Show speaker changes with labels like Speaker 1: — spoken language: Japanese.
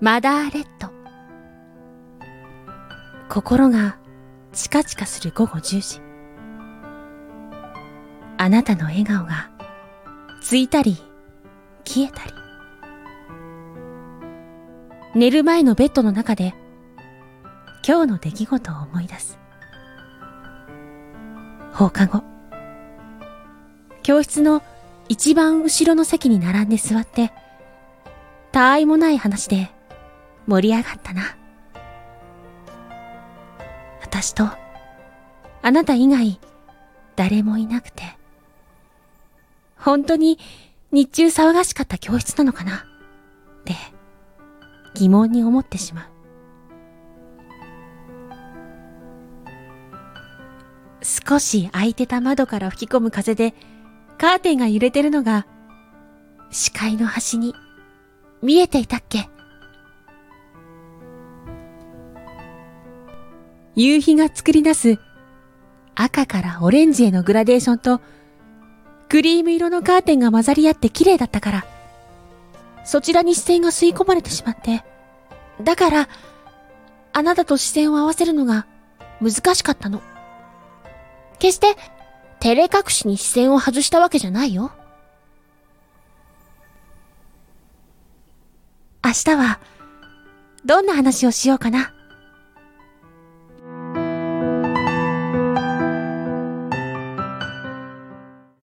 Speaker 1: マダーレッド。心がチカチカする午後10時。あなたの笑顔がついたり消えたり。寝る前のベッドの中で今日の出来事を思い出す。放課後。教室の一番後ろの席に並んで座って、たあいもない話で盛り上がったな。私と、あなた以外、誰もいなくて、本当に日中騒がしかった教室なのかな？って、疑問に思ってしまう。少し開いてた窓から吹き込む風で、カーテンが揺れてるのが、視界の端に見えていたっけ？夕日が作り出す赤からオレンジへのグラデーションとクリーム色のカーテンが混ざり合って綺麗だったから、そちらに視線が吸い込まれてしまって、だから、あなたと視線を合わせるのが難しかったの。決して、照れ隠しに視線を外したわけじゃないよ。明日は、どんな話をしようかな。